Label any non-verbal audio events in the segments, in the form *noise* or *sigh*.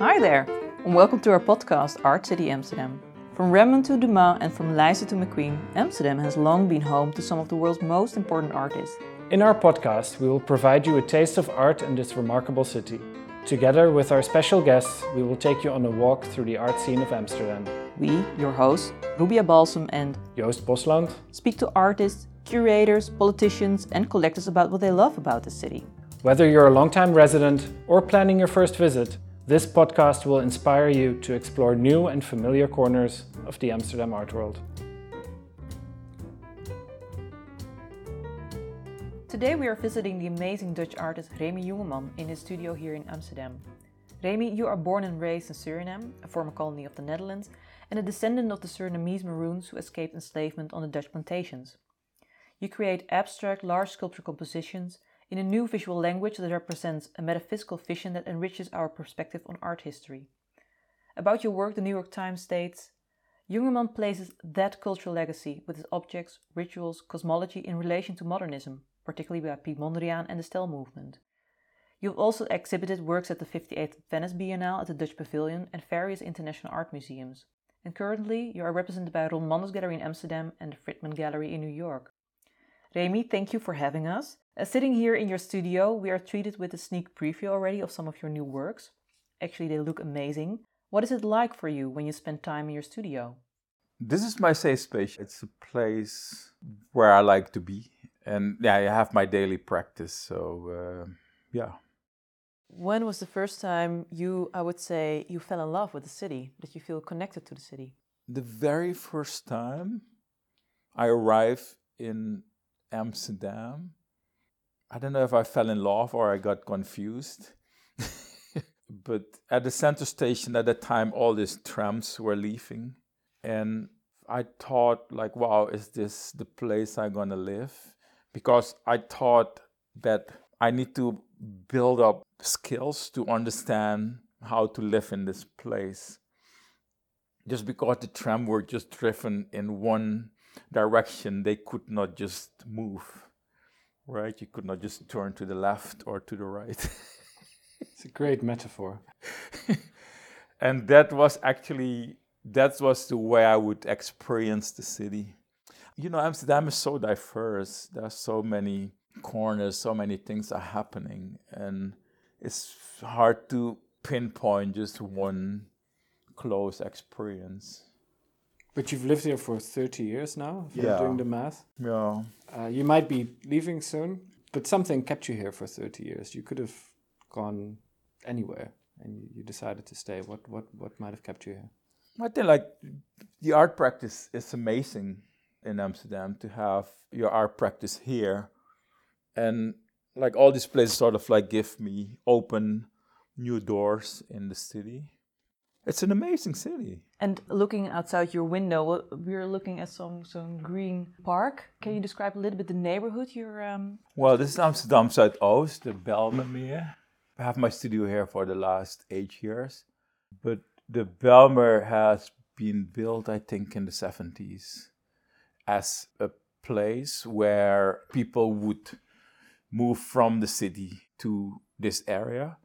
Hi there, and welcome to our podcast Art City Amsterdam. From Rembrandt to Dumas and from Leijzen to McQueen, Amsterdam has long been home to some of the world's most important artists. In our podcast, we will provide you a taste of art in this remarkable city. Together with our special guests, we will take you on a walk through the art scene of Amsterdam. We, your hosts, Rubia Balsam and Joost Bosland, speak to artists, curators, politicians, and collectors about what they love about the city. Whether you're a long-time resident or planning your first visit, this podcast will inspire you to explore new and familiar corners of the Amsterdam art world. Today we are visiting the amazing Dutch artist Remy Jungerman in his studio here in Amsterdam. Remy, you are born and raised in Suriname, a former colony of the Netherlands, and a descendant of the Surinamese Maroons who escaped enslavement on the Dutch plantations. You create abstract, large sculpture compositions in a new visual language that represents a metaphysical vision that enriches our perspective on art history. About your work, the New York Times states Jungerman places that cultural legacy with its objects, rituals, cosmology in relation to modernism particularly by Piet Mondriaan and the Stijl movement. You've also exhibited works at the 58th Venice Biennale at the Dutch Pavilion and various international art museums. And currently, you are represented by Ron Mandos Gallery in Amsterdam and the Fridman Gallery in New York. Remy, thank you for having us. Uh, sitting here in your studio, we are treated with a sneak preview already of some of your new works. Actually, they look amazing. What is it like for you when you spend time in your studio? This is my safe space. It's a place where I like to be and yeah, I have my daily practice. So uh, yeah. When was the first time you, I would say, you fell in love with the city? That you feel connected to the city? The very first time I arrived in Amsterdam, I don't know if I fell in love or I got confused. *laughs* but at the center station at that time, all these trams were leaving, and I thought like, wow, is this the place I'm gonna live? because I thought that I need to build up skills to understand how to live in this place. Just because the tram were just driven in one direction, they could not just move, right? You could not just turn to the left or to the right. *laughs* it's a great metaphor. *laughs* and that was actually that was the way I would experience the city you know, Amsterdam is so diverse. There are so many corners, so many things are happening, and it's hard to pinpoint just one close experience. But you've lived here for 30 years now, if yeah. you're doing the math. Yeah. Uh, you might be leaving soon, but something kept you here for 30 years. You could have gone anywhere and you decided to stay. What, what, what might have kept you here? I think like the art practice is amazing in Amsterdam to have your art practice here. And like all these places sort of like give me open new doors in the city. It's an amazing city. And looking outside your window, we're looking at some some green park. Can you describe a little bit the neighborhood you're? Um... Well, this is Amsterdam Zuidoost, the Bijlmermeer. I have my studio here for the last eight years, but the Bijlmer has been built, I think, in the 70s as a place where people would move from the city to this area.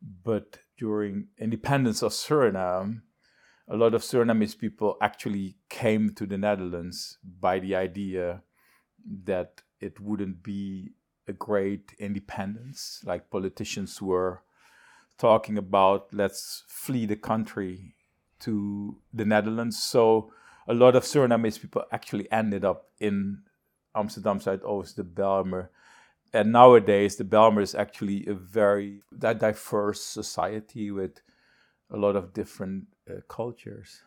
But during independence of Suriname, a lot of Surinamese people actually came to the Netherlands by the idea that it wouldn't be a great independence, like politicians were talking about let's flee the country to the Netherlands. So a lot of Surinamese people actually ended up in Amsterdam Zuidoost, the Bijlmer. And nowadays, the Bijlmer is actually a very diverse society with a lot of different uh, cultures.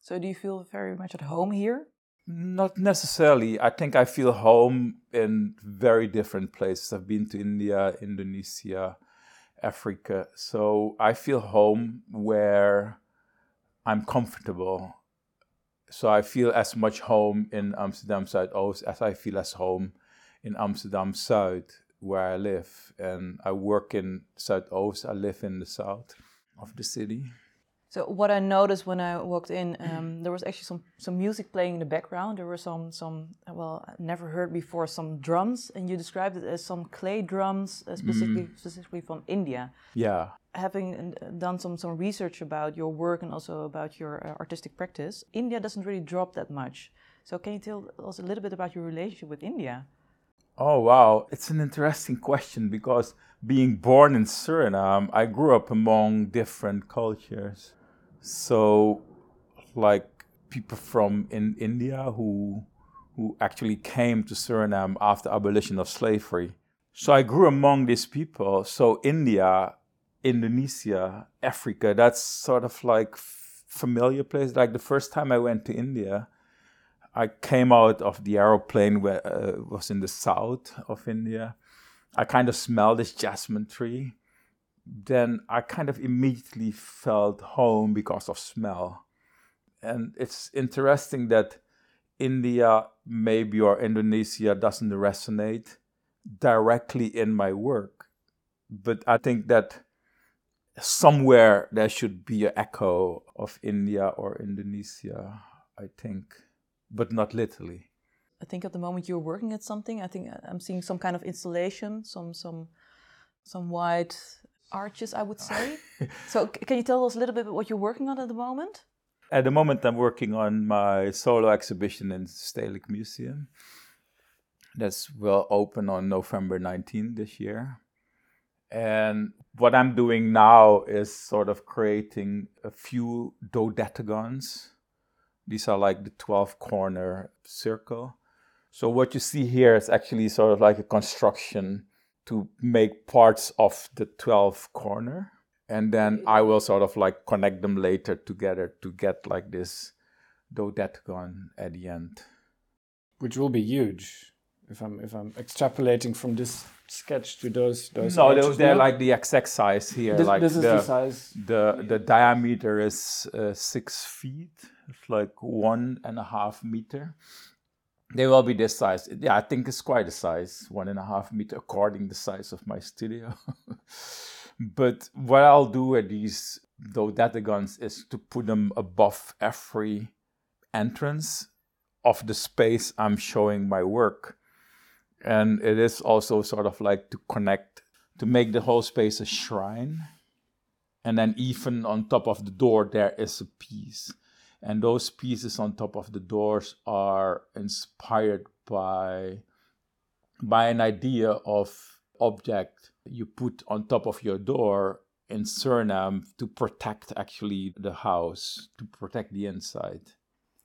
So, do you feel very much at home here? Not necessarily. I think I feel home in very different places. I've been to India, Indonesia, Africa. So, I feel home where I'm comfortable so I feel as much home in Amsterdam Zuidoost as I feel as home in Amsterdam Zuid, where I live. And I work in South Zuidoost, I live in the south of the city. So what I noticed when I walked in, um, there was actually some, some music playing in the background. There were some some well, I never heard before some drums, and you described it as some clay drums, uh, specifically mm. specifically from India. Yeah. Having uh, done some some research about your work and also about your uh, artistic practice, India doesn't really drop that much. So can you tell us a little bit about your relationship with India? Oh wow, it's an interesting question because being born in Suriname, I grew up among different cultures. So, like people from in India who who actually came to Suriname after abolition of slavery. So I grew among these people. So India, Indonesia, Africa, that's sort of like familiar place. Like the first time I went to India, I came out of the aeroplane where uh, was in the south of India. I kind of smelled this jasmine tree then I kind of immediately felt home because of smell. And it's interesting that India, maybe, or Indonesia doesn't resonate directly in my work. But I think that somewhere there should be an echo of India or Indonesia, I think, but not literally. I think at the moment you're working at something, I think uh, I'm seeing some kind of installation, some some some white arches, I would say. *laughs* so, can you tell us a little bit about what you're working on at the moment? At the moment, I'm working on my solo exhibition in Stedelijk Museum. That's will open on November 19 this year. And what I'm doing now is sort of creating a few dodecagons. These are like the 12 corner circle. So what you see here is actually sort of like a construction to make parts of the 12 corner and then I will sort of like connect them later together to get like this dodecagon at the end. Which will be huge if I'm if I'm extrapolating from this sketch to those those. No, those they're like the exact size here. This, like this is the, the size. The the diameter is uh, six feet. It's like one and a half meter, they will be this size. Yeah, I think it's quite a size, one and a half meter, according the size of my studio. *laughs* but what I'll do with these dodecagons is to put them above every entrance of the space I'm showing my work. And it is also sort of like to connect, to make the whole space a shrine. And then even on top of the door, there is a piece and those pieces on top of the doors are inspired by by an idea of object you put on top of your door in Suriname to protect actually the house, to protect the inside.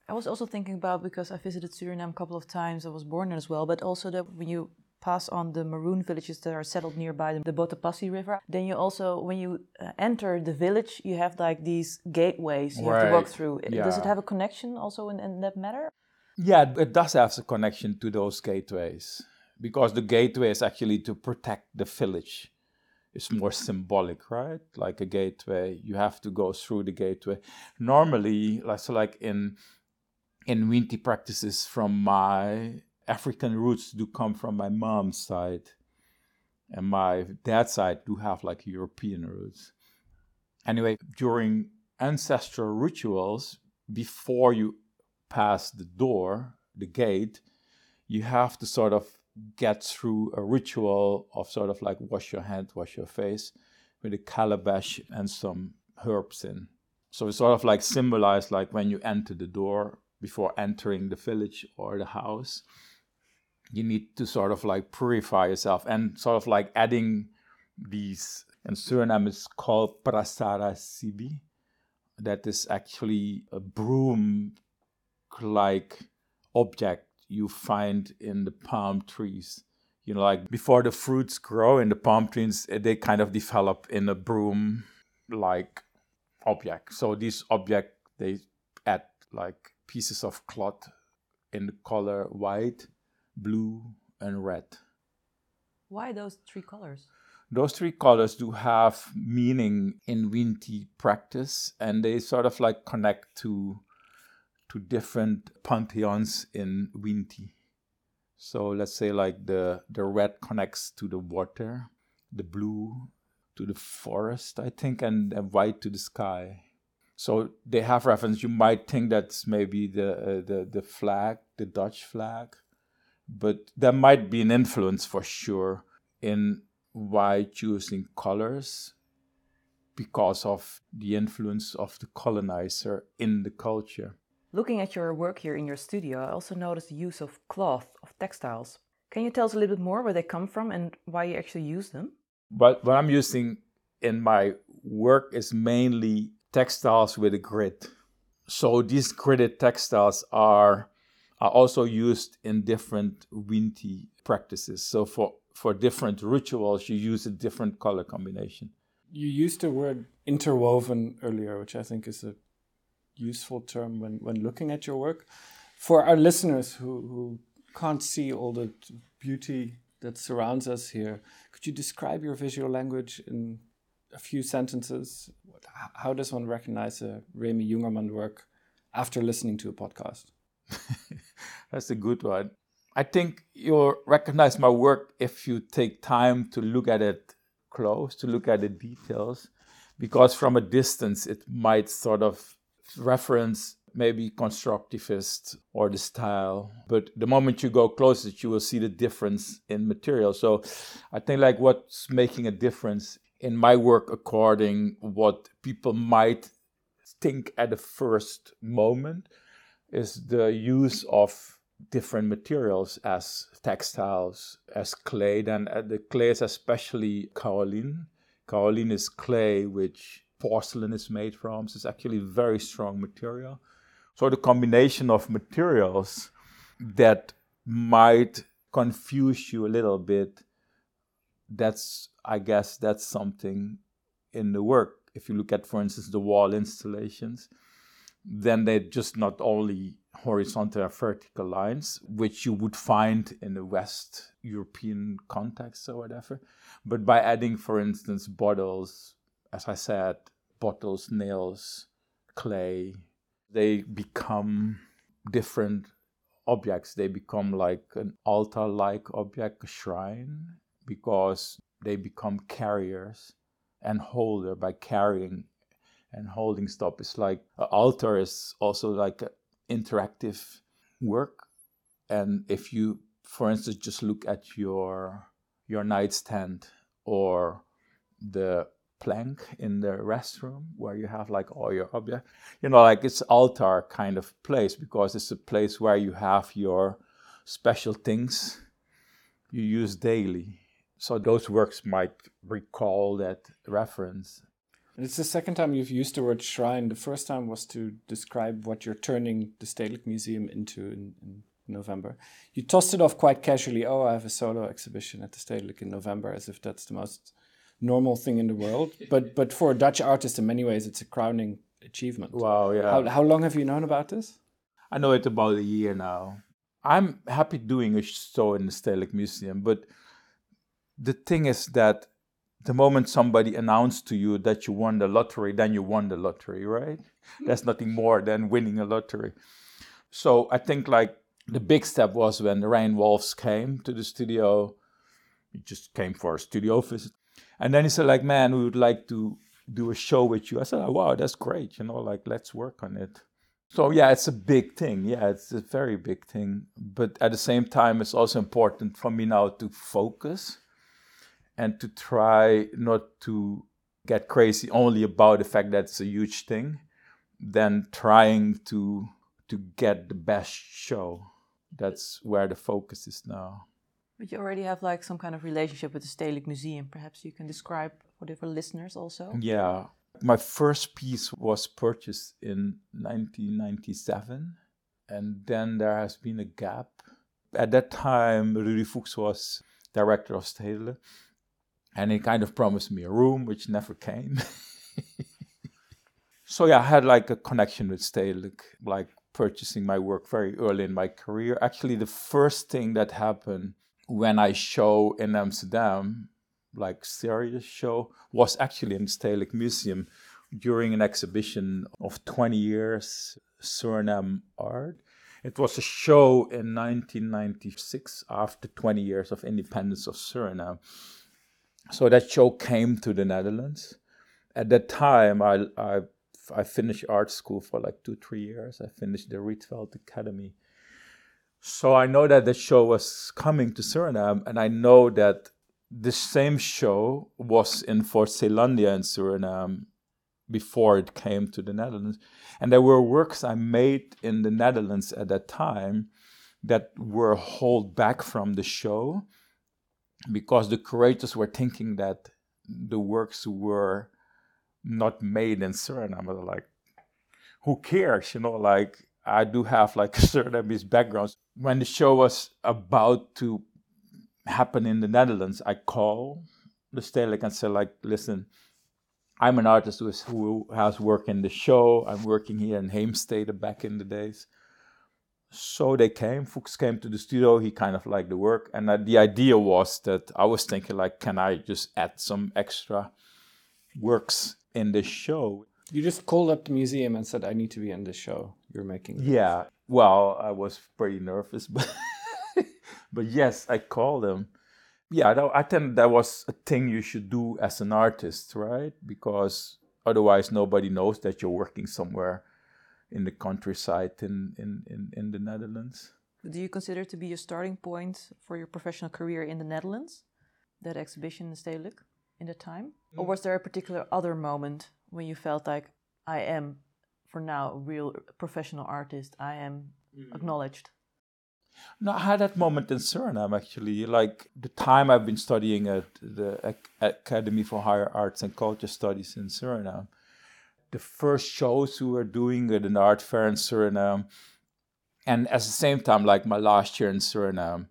I was also thinking about because I visited Suriname a couple of times. I was born there as well, but also that when you pass on the maroon villages that are settled nearby the Botapassi River. Then you also, when you uh, enter the village, you have like these gateways you right. have to walk through. Yeah. Does it have a connection also in, in that matter? Yeah, it does have a connection to those gateways because the gateway is actually to protect the village. It's more symbolic, right? Like a gateway, you have to go through the gateway. Normally, like so, like in in Winti practices from my African roots do come from my mom's side, and my dad's side do have like European roots. Anyway, during ancestral rituals, before you pass the door, the gate, you have to sort of get through a ritual of sort of like wash your hand, wash your face with a calabash and some herbs in. So it's sort of like symbolized like when you enter the door before entering the village or the house you need to sort of like purify yourself and sort of like adding these in Suriname is called prasara sibi. That is actually a broom like object you find in the palm trees. You know like before the fruits grow in the palm trees eh, they kind of develop in a broom like object. So this object they add like pieces of cloth in the color white blue, and red. Why those three colors? Those three colors do have meaning in Winti practice, and they sort of like connect to to different pantheons in Winti. So let's say like the the red connects to the water, the blue to the forest, I think, and the white to the sky. So they have reference. You might think that's maybe the uh, the the flag, the Dutch flag, but there might be an influence for sure in why choosing colors because of the influence of the colonizer in the culture. Looking at your work here in your studio, I also noticed the use of cloth, of textiles. Can you tell us a little bit more where they come from and why you actually use them? But what I'm using in my work is mainly textiles with a grid. So these gridded textiles are are also used in different Winti practices. So for for different rituals, you use a different color combination. You used the word interwoven earlier, which I think is a useful term when, when looking at your work. For our listeners who, who can't see all the beauty that surrounds us here, could you describe your visual language in a few sentences? How does one recognize a Remy Jungerman work after listening to a podcast? *laughs* That's a good one. I think you'll recognize my work if you take time to look at it close, to look at the details, because from a distance it might sort of reference maybe constructivist or the style but the moment you go closer you will see the difference in material so i think like what's making a difference in my work according what people might think at the first moment is the use of different materials as textiles as clay then uh, the clay is especially kaolin kaolin is clay which porcelain is made from. So it's actually very strong material. So the combination of materials that might confuse you a little bit, that's, I guess, that's something in the work. If you look at, for instance, the wall installations, then they're just not only horizontal or vertical lines, which you would find in the West European context or whatever, but by adding, for instance, bottles, as I said, bottles, nails, clay, they become different objects. They become like an altar like object, a shrine, because they become carriers and holder by carrying and holding stop is like an altar is also like interactive work. And if you, for instance, just look at your your nightstand or the plank in the restroom where you have like all your objects. You know, like it's altar kind of place because it's a place where you have your special things you use daily. So those works might recall that reference. And it's the second time you've used the word shrine. The first time was to describe what you're turning the Stedelijk Museum into in, in November. You tossed it off quite casually. Oh, I have a solo exhibition at the Stedelijk in November, as if that's the most normal thing in the world. *laughs* But but for a Dutch artist, in many ways, it's a crowning achievement. Wow, yeah. How, how long have you known about this? I know it about a year now. I'm happy doing a show in the Stedelijk Museum, but the thing is that the moment somebody announced to you that you won the lottery, then you won the lottery, right? There's nothing more than winning a lottery. So I think like the big step was when the Rein Wolfs came to the studio. He just came for a studio visit. And then he said, like, man, we would like to do a show with you. I said, oh, wow, that's great. You know, like, let's work on it. So, yeah, it's a big thing. Yeah, it's a very big thing. But at the same time, it's also important for me now to focus and to try not to get crazy only about the fact that it's a huge thing, than trying to to get the best show. That's where the focus is now. But you already have like some kind of relationship with the Stedelijk Museum. Perhaps you can describe for the listeners also. Yeah. My first piece was purchased in 1997, and then there has been a gap. At that time, Rudi Fuchs was director of Stedelijk, and he kind of promised me a room, which never came. *laughs* so yeah, I had like a connection with Stedelijk, like purchasing my work very early in my career. Actually, the first thing that happened when I show in Amsterdam, like serious show, was actually in Stedelijk Museum during an exhibition of 20 years Suriname art. It was a show in 1996 after 20 years of independence of Suriname. So that show came to the Netherlands. At that time, I, I I finished art school for like two, three years. I finished the Rietveld Academy. So I know that the show was coming to Suriname, and I know that the same show was in Fort Zeelandia in Suriname before it came to the Netherlands. And there were works I made in the Netherlands at that time that were held back from the show because the curators were thinking that the works were not made in Suriname. They're like, who cares? You know, like I do have like a *laughs* Surinamese background. When the show was about to happen in the Netherlands, I call the Stedelijk and say like, listen, I'm an artist who, is, who has worked in the show. I'm working here in Heemstede back in the days. So they came. Fuchs came to the studio. He kind of liked the work, and uh, the idea was that I was thinking like, can I just add some extra works in the show? You just called up the museum and said, "I need to be in the show you're making." Yeah. Well, I was pretty nervous, *laughs* but but yes, I called them yeah, I think that was a thing you should do as an artist, right? Because otherwise, nobody knows that you're working somewhere in the countryside in, in, in, in the Netherlands. Do you consider to be a starting point for your professional career in the Netherlands, that exhibition in Stedelijk in that time? Mm. Or was there a particular other moment when you felt like, I am, for now, a real professional artist, I am mm. acknowledged? No, I had that moment in Suriname actually. Like the time I've been studying at the Academy for Higher Arts and Culture Studies in Suriname. The first shows we were doing at an art fair in Suriname, and at the same time, like my last year in Suriname,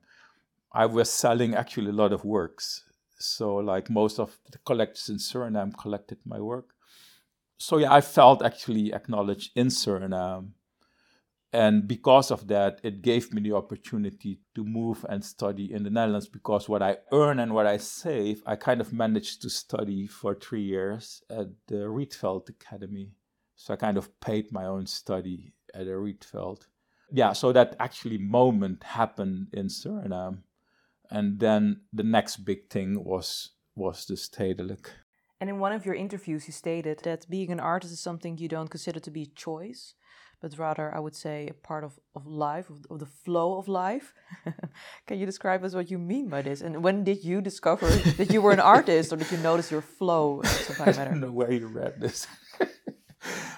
I was selling actually a lot of works. So like most of the collectors in Suriname collected my work. So yeah, I felt actually acknowledged in Suriname and because of that, it gave me the opportunity to move and study in the Netherlands because what I earn and what I save, I kind of managed to study for three years at the Rietveld Academy. So I kind of paid my own study at the Rietveld. Yeah, so that actually moment happened in Suriname. And then the next big thing was was the Stedelijk. And in one of your interviews, you stated that being an artist is something you don't consider to be a choice, but rather I would say a part of, of life, of, of the flow of life. *laughs* Can you describe us what you mean by this? And when did you discover *laughs* that you were an artist or did you notice your flow? *laughs* I don't know where you read this.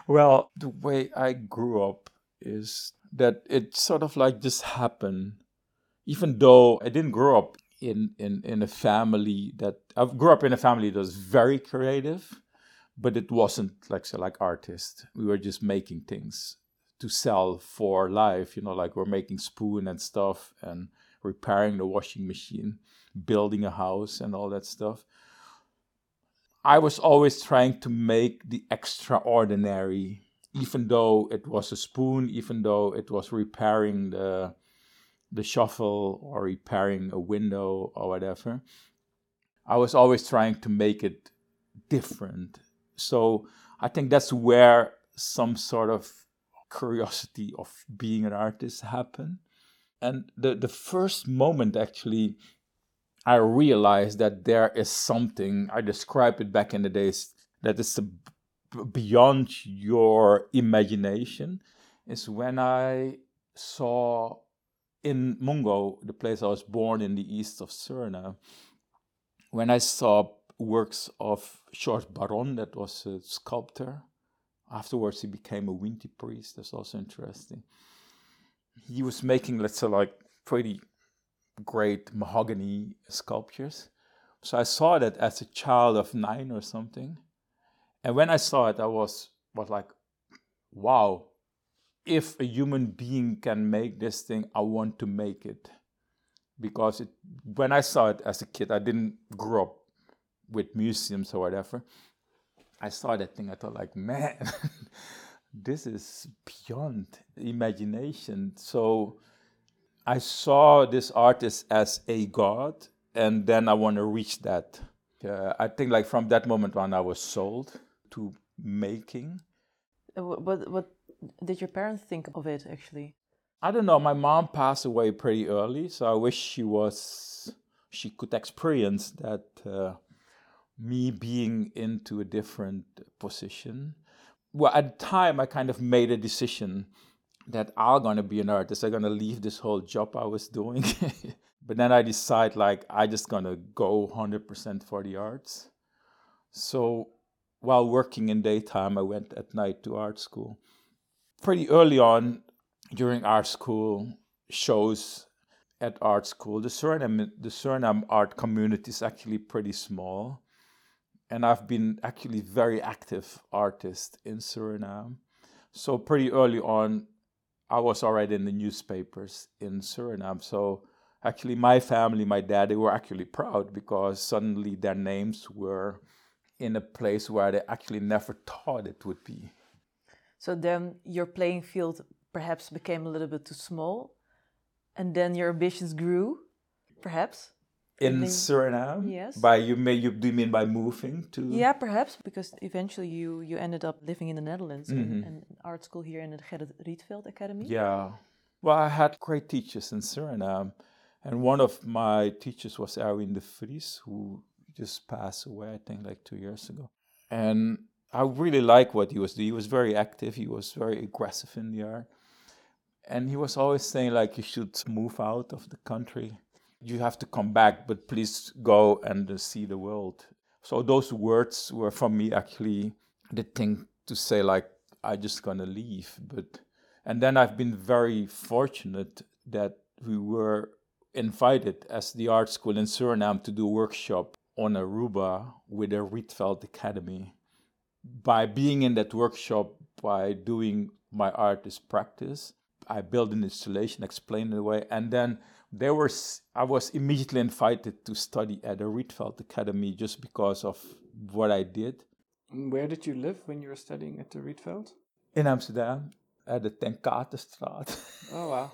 well, the way I grew up is that it sort of like just happened, even though I didn't grow up in, in, in a family that I grew up in a family that was very creative, but it wasn't like so like artists. We were just making things to sell for life. You know, like we're making spoon and stuff and repairing the washing machine, building a house and all that stuff. I was always trying to make the extraordinary, even though it was a spoon, even though it was repairing the the shuffle or repairing a window or whatever. I was always trying to make it different. So I think that's where some sort of curiosity of being an artist happen. And the, the first moment actually I realized that there is something, I described it back in the days, that is beyond your imagination, is when I saw in Moengo, the place I was born in the east of Suriname, when I saw works of George Baron, that was a sculptor, Afterwards, he became a Winti priest. That's also interesting. He was making, let's say, like pretty great mahogany sculptures. So I saw that as a child of nine or something. And when I saw it, I was, was like, wow, if a human being can make this thing, I want to make it. Because it, when I saw it as a kid, I didn't grow up with museums or whatever. I saw that thing, I thought like, man, *laughs* this is beyond imagination. So I saw this artist as a god, and then I want to reach that. Uh, I think like from that moment on, I was sold to making. Uh, what what did your parents think of it actually? I don't know. My mom passed away pretty early, so I wish she was she could experience that. Uh, me being into a different position. well, at the time, I kind of made a decision that I'm gonna be an artist. I'm gonna leave this whole job I was doing. *laughs* but then I decide like I just gonna go 100% for the arts. So while working in daytime, I went at night to art school. Pretty early on during art school shows at art school, the Suriname, the Suriname art community is actually pretty small. And I've been actually very active artist in Suriname. So pretty early on, I was already in the newspapers in Suriname. So actually my family, my dad, they were actually proud because suddenly their names were in a place where they actually never thought it would be. So then your playing field perhaps became a little bit too small, and then your ambitions grew, perhaps. In Suriname, yes. By you may you do you mean by moving to? Yeah, perhaps because eventually you you ended up living in the Netherlands Mhm. and, and art school here in the Gerrit Rietveld Academy. Yeah. Well, I had great teachers in Suriname. And one of my teachers was Erwin de Vries, who just passed away, I think, like two years ago. And I really like what he was doing. He was very active, he was very aggressive in the art. And he was always saying, like, you should move out of the country. You have to come back, but please go and uh, see the world. So those words were for me actually the thing to say, like, I just gonna leave. But and then I've been very fortunate that we were invited as the art school in Suriname to do a workshop on Aruba with the Rietveld Academy. By being in that workshop, by doing my artist practice, I built an installation, explained it away, and then there was I was immediately invited to study at the Rietveld Academy just because of what I did And where did you live when you were studying at the Rietveld? in Amsterdam at the Ten Katestraat. *laughs* Oh wow.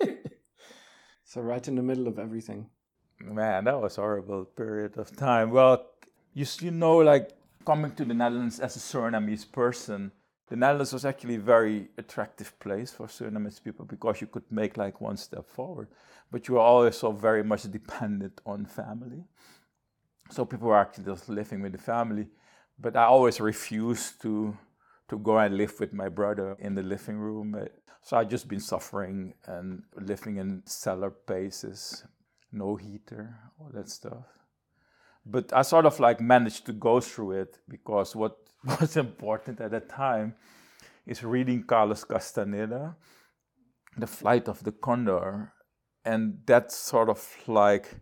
*laughs* so right in the middle of everything. Man, that was a horrible period of time. Well, you, you know, like coming to the Netherlands as a Surinamese person, the Netherlands was actually a very attractive place for Surinamese people because you could make like one step forward, but you were also very much dependent on family. So people were actually just living with the family, but I always refused to to go and live with my brother in the living room. Uh, So I just been suffering and living in cellar bases, no heater, all that stuff. But I sort of like managed to go through it because what was important at that time is reading Carlos Castaneda, The Flight of the Condor, and that sort of like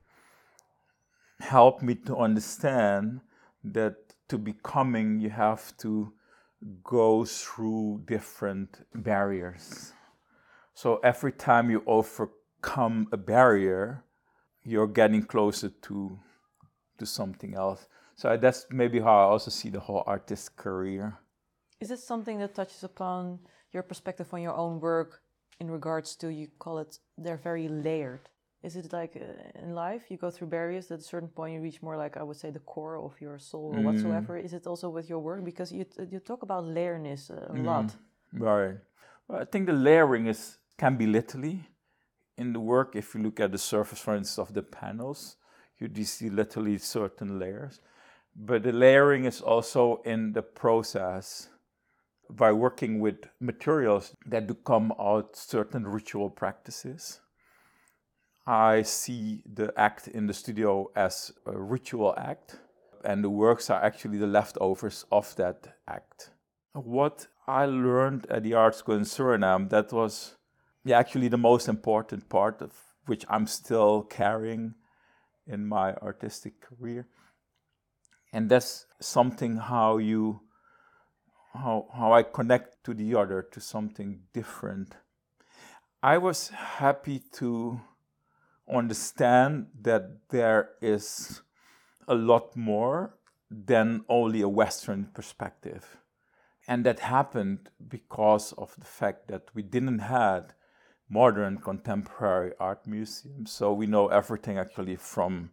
helped me to understand that to becoming you have to go through different barriers. So every time you overcome a barrier, you're getting closer to to something else. So that's maybe how I also see the whole artist career. Is it something that touches upon your perspective on your own work in regards to you call it they're very layered? Is it like uh, in life you go through barriers at a certain point you reach more like I would say the core of your soul or whatsoever? Is it also with your work because you you talk about layerness uh, a lot? Right. Well, I think the layering is can be literally in the work. If you look at the surface, for instance, of the panels, you do see literally certain layers. But the layering is also in the process by working with materials that do come out certain ritual practices. I see the act in the studio as a ritual act, and the works are actually the leftovers of that act. What I learned at the art school in Suriname, that was yeah, actually the most important part of which I'm still carrying in my artistic career. And that's something how you how how I connect to the other, to something different. I was happy to understand that there is a lot more than only a Western perspective. And that happened because of the fact that we didn't have modern contemporary art museums. So we know everything actually from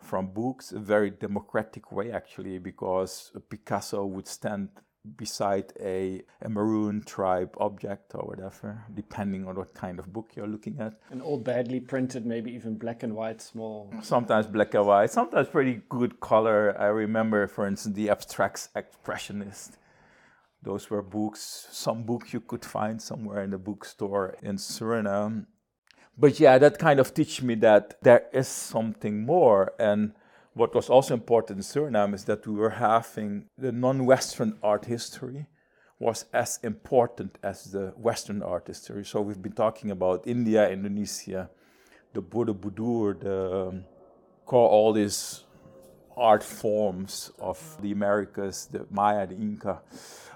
from books, a very democratic way actually, because Picasso would stand beside a, a maroon tribe object or whatever, depending on what kind of book you're looking at. An old badly printed, maybe even black and white small. Sometimes black and white, sometimes pretty good color. I remember, for instance, the abstract expressionist. Those were books, some books you could find somewhere in the bookstore in Suriname. But yeah, that kind of teach me that there is something more. And what was also important in Suriname is that we were having the non-Western art history was as important as the Western art history. So we've been talking about India, Indonesia, the Borobudur, the um, all these art forms of the Americas, the Maya, the Inca,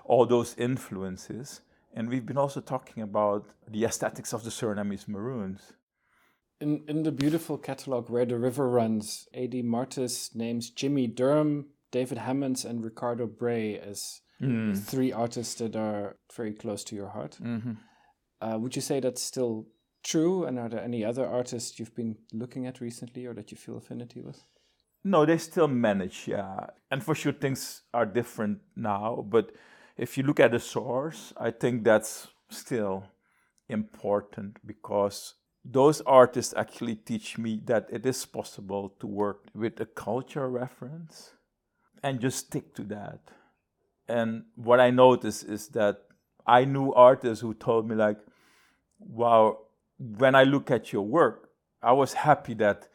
all those influences. And we've been also talking about the aesthetics of the Surinamese Maroons. In, in the beautiful catalog Where the River Runs, Adi Martis names Jimmie Durham, David Hammons, and Ricardo Brey as mm. three artists that are very close to your heart. Mm-hmm. Uh, would you say that's still true? And are there any other artists you've been looking at recently or that you feel affinity with? No, they still manage, yeah. And for sure, things are different now. But if you look at the source, I think that's still important because those artists actually teach me that it is possible to work with a culture reference and just stick to that. And what I noticed is that I knew artists who told me, like, wow, when I look at your work, I was happy that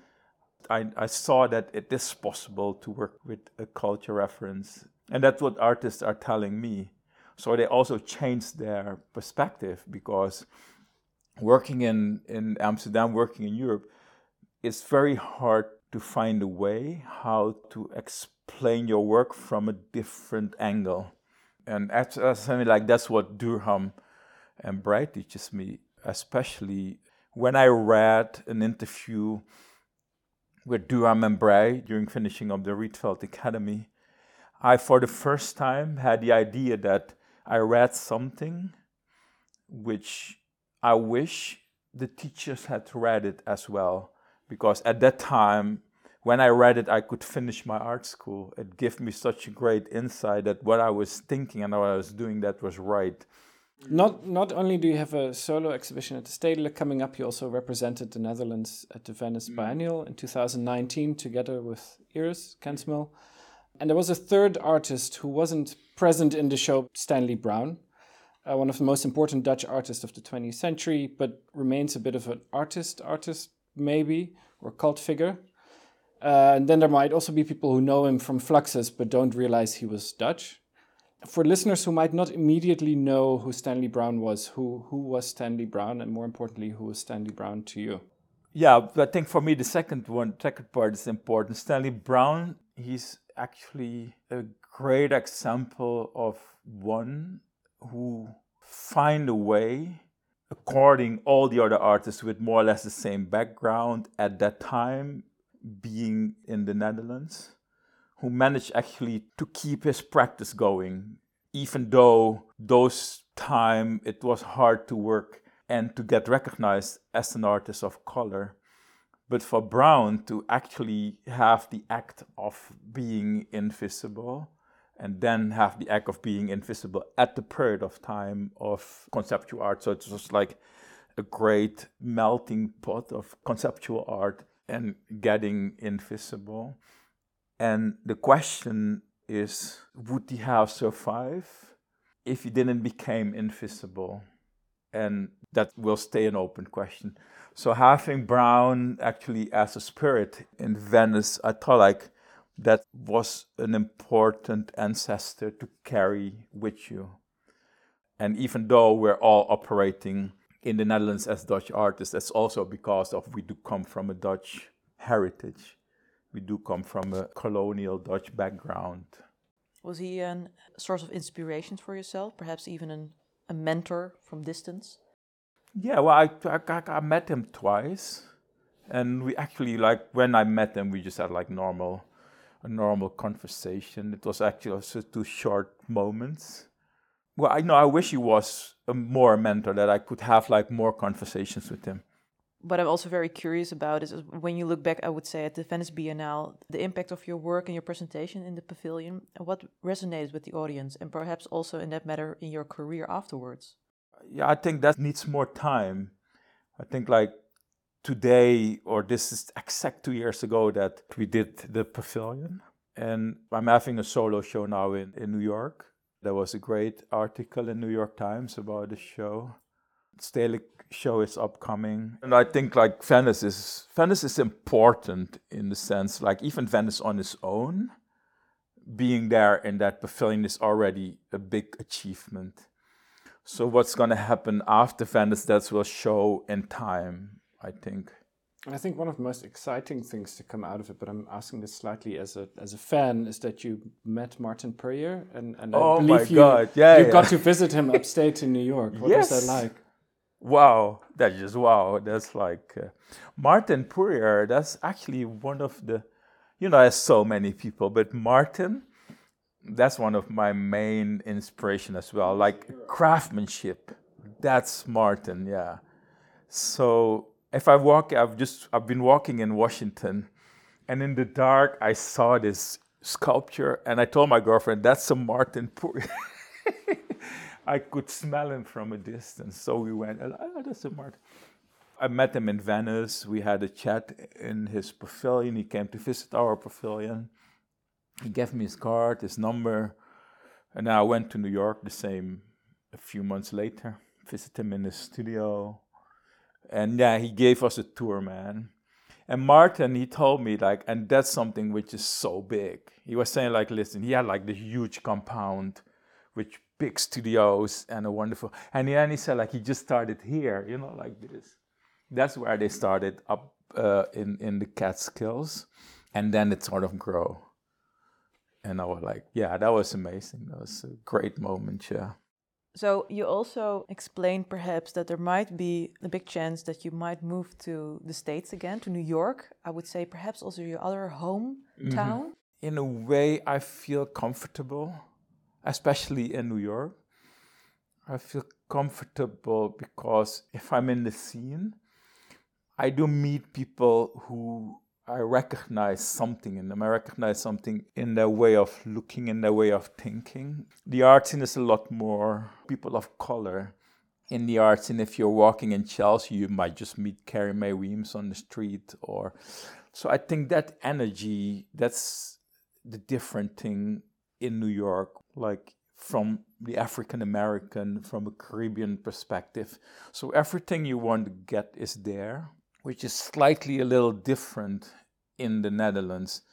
I, I saw that it is possible to work with a culture reference. And that's what artists are telling me. So they also changed their perspective because working in, in Amsterdam, working in Europe, it's very hard to find a way how to explain your work from a different angle. And I mean, like that's what Durham and Brey teaches me, especially when I read an interview with Durham and Brey during finishing of the Rietveld Academy, I, for the first time, had the idea that I read something which I wish the teachers had read it as well, because at that time, when I read it, I could finish my art school. It gave me such a great insight that what I was thinking and what I was doing that was right. Not not only do you have a solo exhibition at the Stedelijk coming up, you also represented the Netherlands at the Venice mm. Biennial in 2019 together with Iris Kensmil. And there was a third artist who wasn't present in the show, Stanley Brouwn, uh, one of the most important Dutch artists of the 20th century, but remains a bit of an artist, artist maybe, or cult figure. Uh, and then there might also be people who know him from Fluxus but don't realize he was Dutch for listeners who might not immediately know who Stanley Brouwn was, who who was Stanley Brouwn, and more importantly, who was Stanley Brouwn to you? Yeah, I think for me the second one, second part is important. Stanley Brouwn, he's actually a great example of one who find a way, according all the other artists with more or less the same background at that time, being in the Netherlands who managed actually to keep his practice going, even though those time it was hard to work and to get recognized as an artist of color. But for Brouwn to actually have the act of being invisible and then have the act of being invisible at the period of time of conceptual art. So it's just like a great melting pot of conceptual art and getting invisible. And the question is would he have survived if he didn't become invisible? And that will stay an open question. So having Brouwn actually as a spirit in Venice, I thought like that was an important ancestor to carry with you. And even though we're all operating in the Netherlands as Dutch artists, that's also because of we do come from a Dutch heritage we do come from a colonial Dutch background. Was he a source of inspiration for yourself? Perhaps even an, a mentor from distance? Yeah, well, I, I, I met him twice, and we actually like when I met him, we just had like normal, a normal conversation. It was actually also two short moments. Well, I know I wish he was a more mentor that I could have like more conversations with him what I'm also very curious about is when you look back, I would say, at the Venice Biennale, the impact of your work and your presentation in the pavilion, what resonated with the audience, and perhaps also in that matter in your career afterwards? Yeah, I think that needs more time. I think like today, or this is exact two years ago that we did the pavilion, and I'm having a solo show now in, in New York. There was a great article in New York Times about the show. Stedelijk show is upcoming. And I think like Venice is Venice is important in the sense like even Venice on its own, being there in that pavilion is already a big achievement. So what's gonna happen after that will show in time, I think. I think one of the most exciting things to come out of it, but I'm asking this slightly as a as a fan, is that you met Martin Puryear, and, and I oh believe my you, Yeah, you yeah. got to visit him upstate in New York. What was that like? Wow, that's just wow. That's like uh, Martin Puryear. That's actually one of the, you know, there's so many people, but Martin, that's one of my main inspiration as well. Like craftsmanship, that's Martin. Yeah. So if I walk, I've just I've been walking in Washington, and in the dark I saw this sculpture, and I told my girlfriend that's a Martin. *laughs* I could smell him from a distance. So we went, oh, that's a Martin. I met him in Venice. We had a chat in his pavilion. He came to visit our pavilion. He gave me his card, his number. And I went to New York the same a few months later, visit him in his studio. And yeah, he gave us a tour, man. And Martin, he told me like, and that's something which is so big. He was saying like, listen, he had like this huge compound with big studios and a wonderful. And then he said like he just started here, you know, like this. That's where they started up uh, in in the Catskills, and then it sort of grow. And I was like, yeah, that was amazing. That was a great moment, yeah. So you also explained perhaps that there might be a big chance that you might move to the States again, to New York. I would say perhaps also your other hometown. Mm-hmm. in a way I feel comfortable, especially in New York. I feel comfortable because if I'm in the scene, I do meet people who I recognize something in them. I recognize something in their way of looking, in their way of thinking. The art scene is a lot more people of color in the art scene. If you're walking in Chelsea, you might just meet Carrie Mae Weems on the street, or so. I think that energy, that's the different thing in New York, like from the African American, from a Caribbean perspective. So everything you want to get is there, which is slightly a little different in the Netherlands.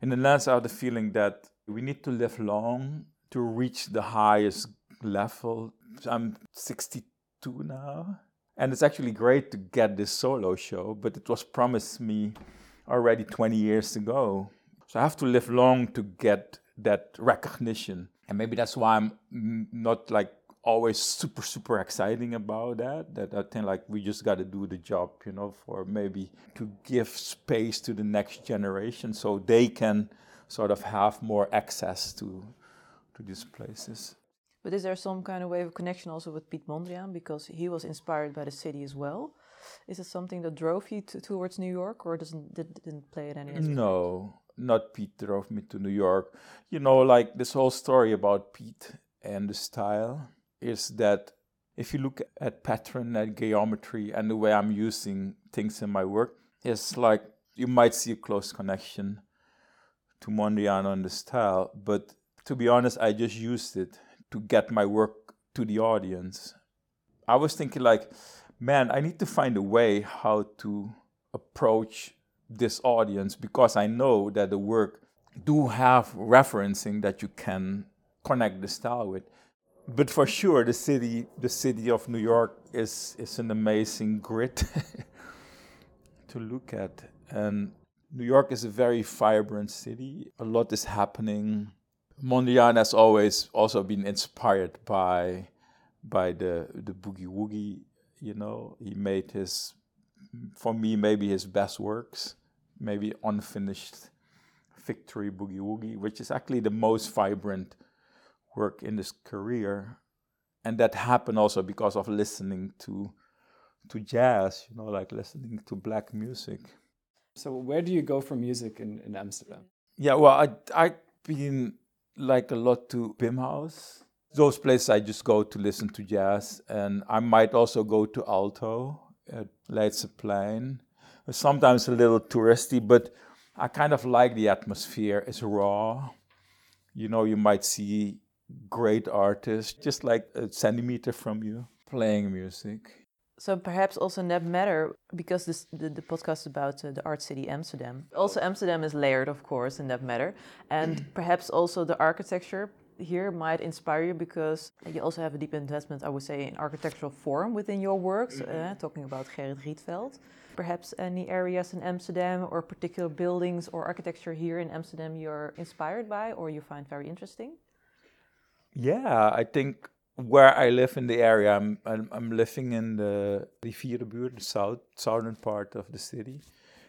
In the Netherlands, I have the feeling that we need to live long to reach the highest level. I'm 62 now. And it's actually great to get this solo show, but it was promised me already 20 years ago. So I have to live long to get that recognition. And maybe that's why I'm not like always super, super exciting about that. That I think like we just got to do the job, you know, for maybe to give space to the next generation so they can sort of have more access to to these places. But is there some kind of way of connection also with Piet Mondrian because he was inspired by the city as well? Is it something that drove you to, towards New York, or doesn't did, didn't play it any? No, not Pete drove me to New York. You know, like this whole story about Pete and De Stijl is that if you look at pattern and geometry and the way I'm using things in my work, it's like you might see a close connection to Mondrian on De Stijl, but to be honest, I just used it to get my work to the audience. I was thinking like, man, I need to find a way how to approach this audience because I know that the work do have referencing that you can connect De Stijl with. But for sure, the city, the city of New York is is an amazing grid *laughs* to look at, and New York is a very vibrant city. A lot is happening. Mondrian has always also been inspired by by the the boogie woogie. You know, he made his, for me, maybe his best works, maybe unfinished Victory Boogie Woogie, which is actually the most vibrant work in this career, and that happened also because of listening to to jazz. You know, like listening to black music. So where do you go for music in, in Amsterdam? Yeah, well, I I've been like a lot to Bimhouse. Those places I just go to listen to jazz, and I might also go to Alto at Leidseplein. Sometimes a little touristy, but I kind of like the atmosphere. It's raw. You know, you might see great artist, just like a centimeter from you, playing music. So perhaps also in that matter, because this the, the podcast is about uh, the art city Amsterdam. Also, Amsterdam is layered, of course, in that matter, and *clears throat* perhaps also the architecture here might inspire you because you also have a deep investment, I would say, in architectural form within your works. Uh, talking about Gerrit Rietveld, perhaps any areas in Amsterdam or particular buildings or architecture here in Amsterdam you're inspired by or you find very interesting. Yeah, I think where I live in the area, I'm I'm, I'm living in the Rivierenbuurt, the south southern part of the city,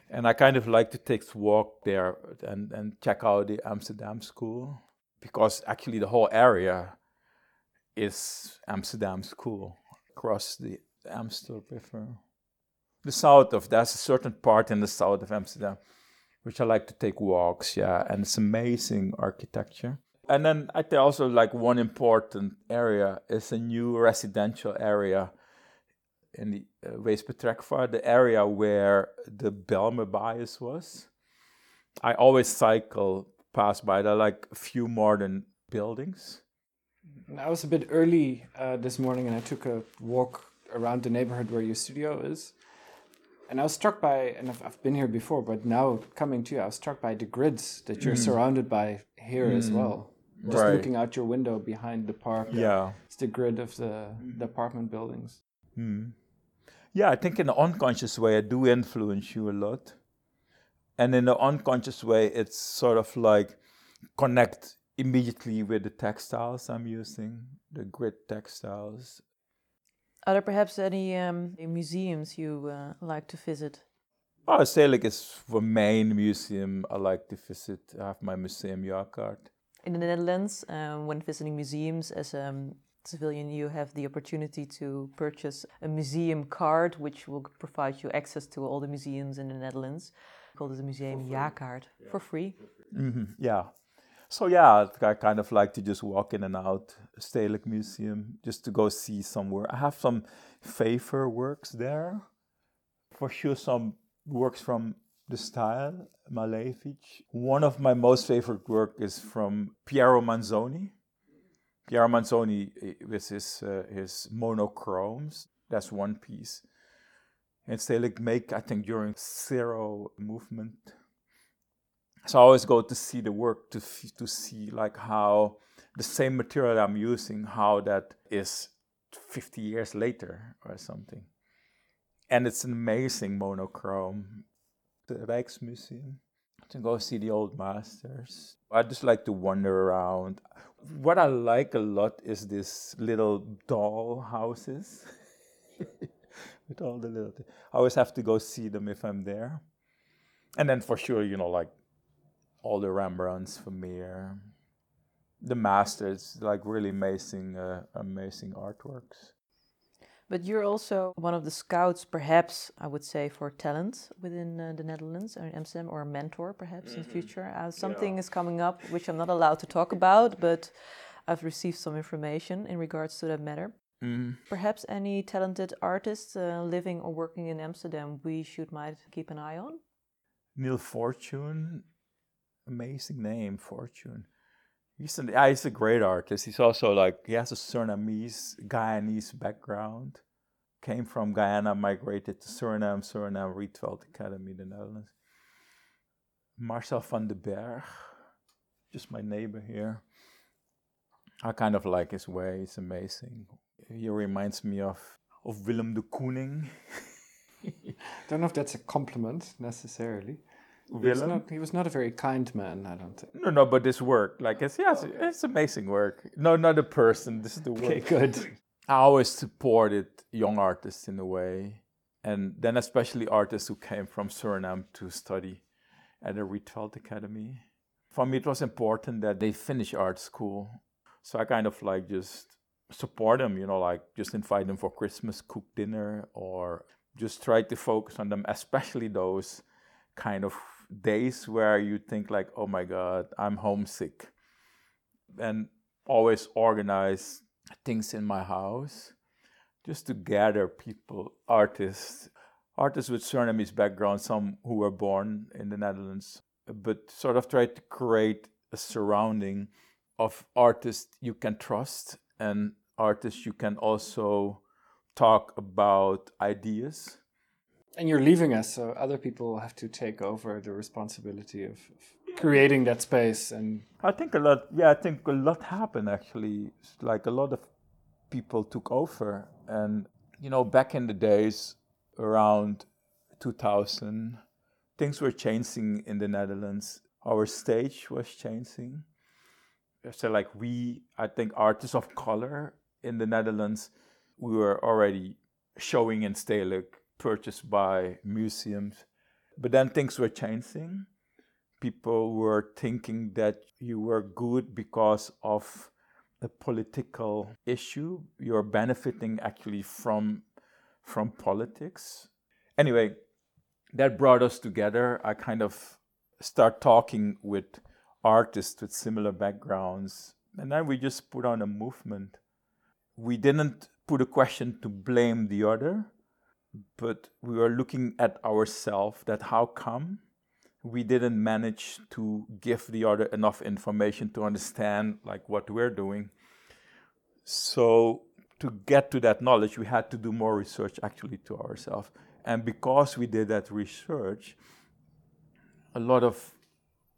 and I kind of like to take a walk there and and check out the Amsterdam School because actually the whole area is Amsterdam School across the Amstel River. The south of that's a certain part in the south of Amsterdam, which I like to take walks. Yeah, and it's amazing architecture. And then I think also like one important area is a new residential area in the uh, Weespertrekvaart, the area where the Bijlmer Bajes was. I always cycle past by there, like a few modern buildings. I was a bit early uh, this morning and I took a walk around the neighborhood where your studio is. And I was struck by, and I've, I've been here before, but now coming to you, I was struck by the grids that you're mm. surrounded by here mm. as well. Just right. looking out your window behind the park. Yeah. It's the grid of the, the apartment buildings. Mm. Yeah, I think in an unconscious way, I do influence you a lot. And in an unconscious way, it's sort of like connect immediately with the textiles I'm using, the grid textiles. Are there perhaps any um, museums you uh, like to visit? Oh, Stedelijk is the main museum I like to visit. I have my museum card in the Netherlands, um, when visiting museums as a civilian, you have the opportunity to purchase a museum card, which will provide you access to all the museums in the Netherlands. Called it a museum jaarkaart yeah. for free. Mm-hmm. Yeah. So yeah, I kind of like to just walk in and out Stedelijk Museum just to go see somewhere. I have some favor works there, for sure. Some works from De Stijl, Malevich. One of my most favorite work is from Piero Manzoni. Piero Manzoni eh, with his, uh, his monochromes. That's one piece. And Stedelijk make, I think, during zero movement. So I always go to see the work to, to see like how the same material I'm using, how that is 50 years later or something. And it's an amazing monochrome the Rijksmuseum to go see the old masters. I just like to wander around. What I like a lot is this little doll houses *laughs* with all the little. Th- I always have to go see them if I'm there, and then for sure, you know, like all the Rembrandts, Vermeer, the masters, like really amazing, uh, amazing artworks. But you're also one of the scouts, perhaps I would say, for talent within uh, the Netherlands or Amsterdam, or a mentor, perhaps mm-hmm. in the mm-hmm. future. Uh, something yeah. is coming up which I'm not allowed to talk about, but I've received some information in regards to that matter. Mm-hmm. Perhaps any talented artists uh, living or working in Amsterdam we should might keep an eye on. Neil Fortune, amazing name, Fortune. He's, an, he's a great artist. He's also like, he has a Surinamese, Guyanese background. Came from Guyana, migrated to Suriname, Suriname, Rietveld Academy, the Netherlands. Marcel van den Berg, just my neighbor here. I kind of like his way, he's amazing. He reminds me of, of Willem de Kooning. *laughs* Don't know if that's a compliment necessarily. He was, not, he was not a very kind man, I don't think. No, no, but this work, like it's yes, okay. it's amazing work. No, not the person. This is the work. Okay, good. I always supported young artists in a way, and then especially artists who came from Suriname to study at the Rietveld Academy. For me, it was important that they finish art school, so I kind of like just support them. You know, like just invite them for Christmas, cook dinner, or just try to focus on them, especially those kind of days where you think like, oh my God, I'm homesick. And always organize things in my house just to gather people, artists, artists with Surinamese background, some who were born in the Netherlands, but sort of try to create a surrounding of artists you can trust and artists you can also talk about ideas. And you're leaving us, so other people have to take over the responsibility of, creating that space. And I think a lot, yeah, I think a lot happened actually. Like a lot of people took over, and you know, back in the days around 2000, things were changing in the Netherlands. Our stage was changing. So, like we, I think artists of color in the Netherlands, we were already showing in Stedelijk, purchased by museums. But then things were changing. People were thinking that you were good because of a political issue. You're benefiting actually from from politics. Anyway, that brought us together. I kind of start talking with artists with similar backgrounds, and then we just put on a movement. We didn't put a question to blame the other, but we were looking at ourselves that how come we didn't manage to give the other enough information to understand like what we're doing. So to get to that knowledge, we had to do more research actually to ourselves. And because we did that research, a lot of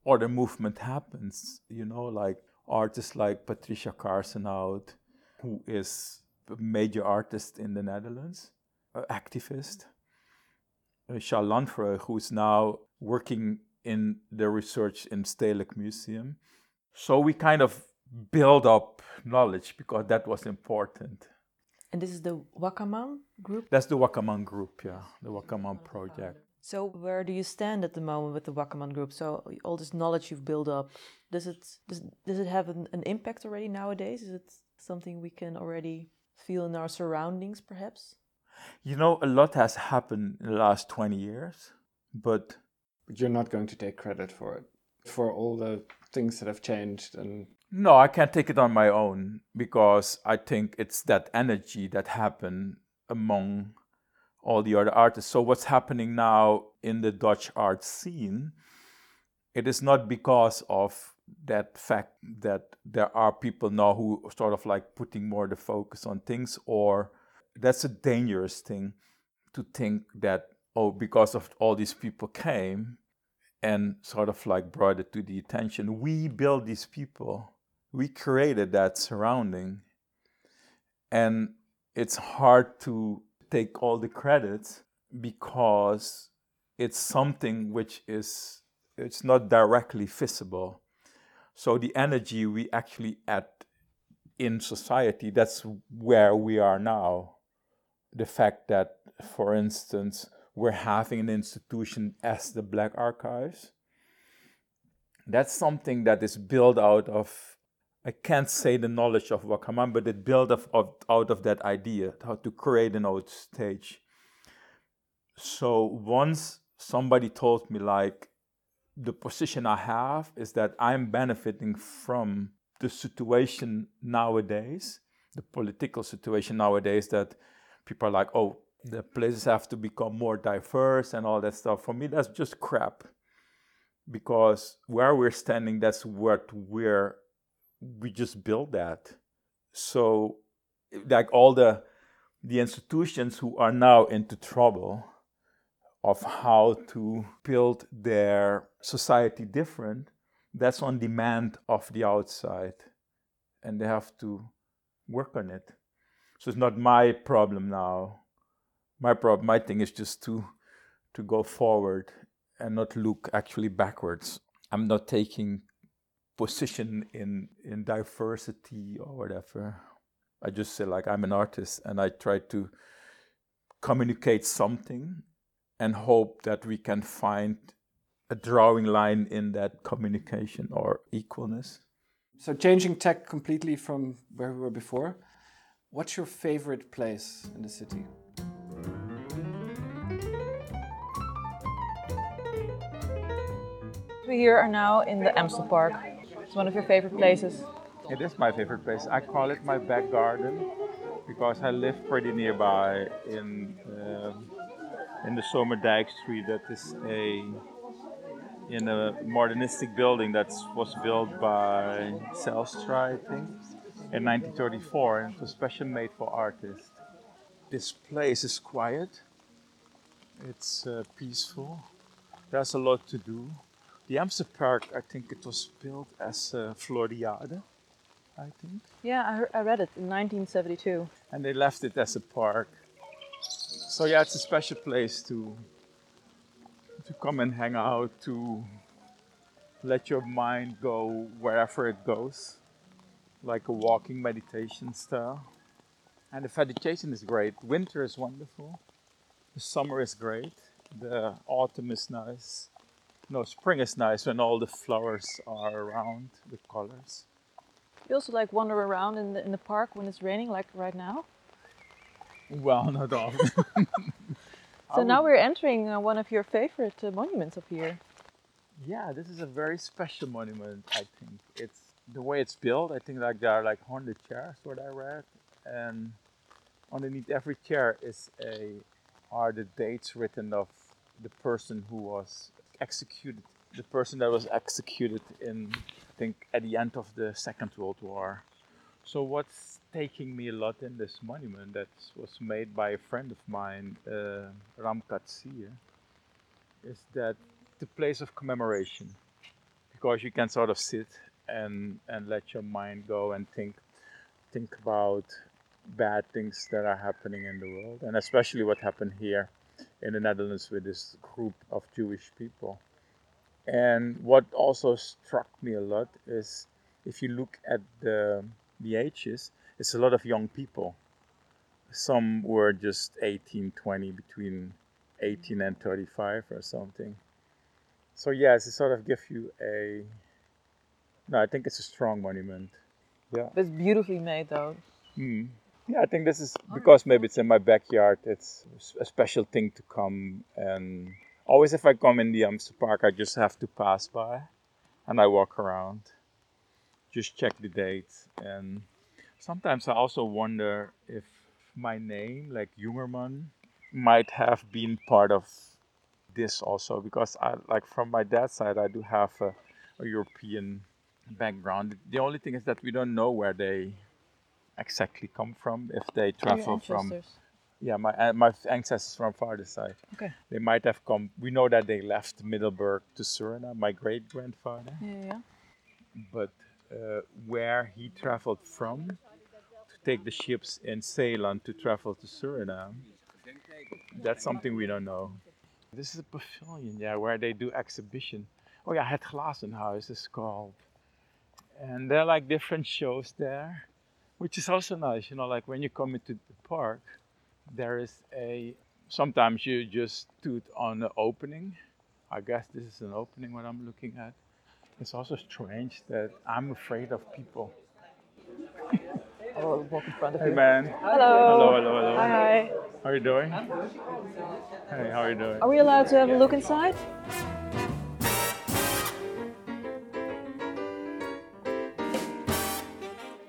other movement happens, you know, like artists like Patricia Kaersenhout, who is a major artist in the Netherlands, an activist. Uh, Charl Landvreugd, who's now working in the research in Stedelijk Museum. So we kind of build up knowledge because that was important. And this is the Wakaman group? That's the Wakaman group, yeah, the Wakaman project. So where do you stand at the moment with the Wakaman group? So all this knowledge you've built up, does it does, does it have an, an impact already nowadays? Is it something we can already feel in our surroundings perhaps? You know, a lot has happened in the last 20 years, but but you're not going to take credit for it for all the things that have changed and no, I can't take it on my own because I think it's that energy that happened among all the other artists. So what's happening now in the Dutch art scene, it is not because of that fact that there are people now who sort of like putting more the focus on things or that's a dangerous thing to think that oh because of all these people came and sort of like brought it to the attention. We build these people. We created that surrounding. And it's hard to take all the credit because it's something which is it's not directly visible so the energy we actually add in society that's where we are now the fact that for instance we're having an institution as the black archives that's something that is built out of I can't say the knowledge of Wakaman, but it built of, of, out of that idea, how to create an old stage. So once somebody told me like the position I have is that I'm benefiting from the situation nowadays, the political situation nowadays that people are like, oh, the places have to become more diverse and all that stuff. For me, that's just crap. Because where we're standing, that's what we're we just build that. So, like all the the institutions who are now into trouble of how to build their society different, that's on demand of the outside, and they have to work on it. So it's not my problem now. My problem, my thing is just to to go forward and not look actually backwards. I'm not taking position in in diversity or whatever. I just say like I'm an artist and I try to communicate something and hope that we can find a drawing line in that communication or equalness. So changing tech completely from where we were before, what's your favorite place in the city? We here are now in the Amstel Park. It's one of your favorite places. It is my favorite place. I call it my back garden because I live pretty nearby in um, in the Zomerdijk Street. That is a in a modernistic building that was built by Zijlstra, I think, in 1934, and it was specially made for artists. This place is quiet. It's uh, peaceful. There's a lot to do. The Amsterdam Park, I think it was built as a Floriade, I think. Yeah, I, I read it in 1972. And they left it as a park. So yeah, it's a special place to to come and hang out, to let your mind go wherever it goes, like a walking meditation style. And the vegetation is great. Winter is wonderful. The summer is great. The autumn is nice. No, spring is nice when all the flowers are around, the colors. You also like wander around in the in the park when it's raining, like right now. Well, not often. *laughs* So now we're entering uh, one of your favorite uh, monuments up here. Yeah, this is a very special monument. I think it's the way it's built. I think like there are like hundred chairs, what I read, and underneath every chair is a are the dates written of the person who was executed, the person that was executed in I think at the end of the Second World War. So what's taking me a lot in this monument that was made by a friend of mine, uh, Ram Katzir, is that the place of commemoration, because you can sort of sit and and let your mind go and think think about bad things that are happening in the world, and especially what happened here in the Netherlands with this group of Jewish people. And what also struck me a lot is if you look at the the ages, it's a lot of young people. Some were just 18, 20, between 18 and 35 or something. So yes, it sort of gives you a. No, I think it's a strong monument. Yeah. It's beautifully made though. Hmm. Yeah, I think this is because maybe it's in my backyard. It's a special thing to come and always if I come in the Amsterdam Park, I just have to pass by, and I walk around, just check the date, and sometimes I also wonder if my name, like Jungerman, might have been part of this also because I like from my dad's side I do have a, a European background. The only thing is that we don't know where they exactly come from. If they travel from yeah, my uh, my ancestors from father's side. Okay. They might have come. We know that they left Middleburg to Suriname. My great grandfather. Yeah, yeah. But uh, where he traveled from to take the ships in Ceylon to travel to Suriname, that's something we don't know. This is a pavilion, yeah, where they do exhibition. Oh yeah, Het Glazenhuis is called. And there are like different shows there, which is also nice, you know, like when you come into the park, there is a, sometimes you just stood on the opening. I guess this is an opening what I'm looking at. It's also strange that I'm afraid of people. I'll *laughs* oh, walk in front of Hey you. man. Hello. Hello, hello, hello. Hi, hi. How are you doing? Hey, how are you doing? Are we allowed to have a look inside?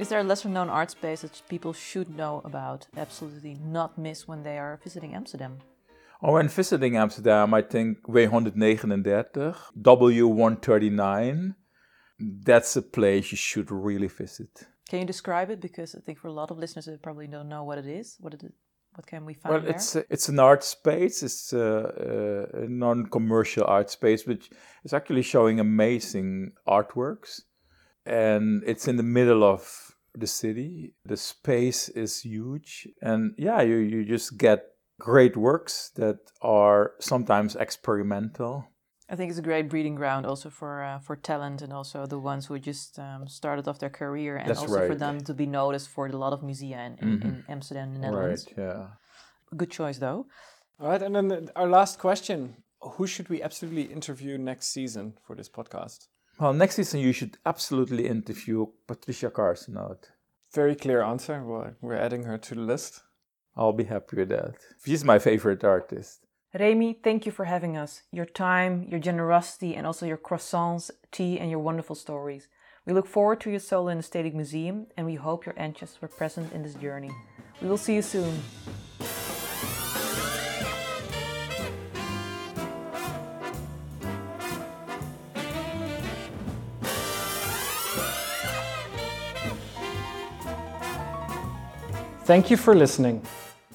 Is there a lesser known art space that people should know about, absolutely not miss when they are visiting Amsterdam? Oh, when visiting Amsterdam, I think W139, W139, that's a place you should really visit. Can you describe it? Because I think for a lot of listeners, they probably don't know what it is. What, it, what can we find Well, there? it's a, it's an art space. It's a, a, a non-commercial art space, which is actually showing amazing artworks, and it's in the middle of the city. The space is huge, and yeah, you you just get great works that are sometimes experimental. I think it's a great breeding ground also for uh, for talent and also the ones who just um, started off their career and That's also for them to be noticed for a lot of musea in, in, in Amsterdam, the Netherlands. Right? Yeah. Good choice though. All right, and then our last question: Who should we absolutely interview next season for this podcast? Well, next season you should absolutely interview Patricia Kaersenhout. Very clear answer. We're, we're adding her to the list. I'll be happy with that. She's my favorite artist. Remy, thank you for having us. Your time, your generosity, and also your croissants, tea, and your wonderful stories. We look forward to your solo in the Stedelijk Museum, and we hope your ancestors were present in this journey. We will see you soon. Thank you for listening.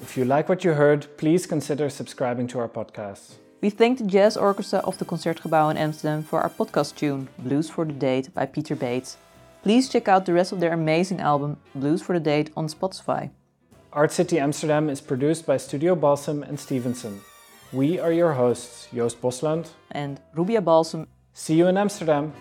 If you like what you heard, please consider subscribing to our podcast. We thank the Jazz Orchestra of the Concertgebouw in Amsterdam for our podcast tune, Blues for the Date by Peter Beets. Please check out the rest of their amazing album, Blues for the Date, on Spotify. Art City Amsterdam is produced by Studio Balsam and Stevenson. We are your hosts, Joost Bosland And Rubia Balsam See you in Amsterdam.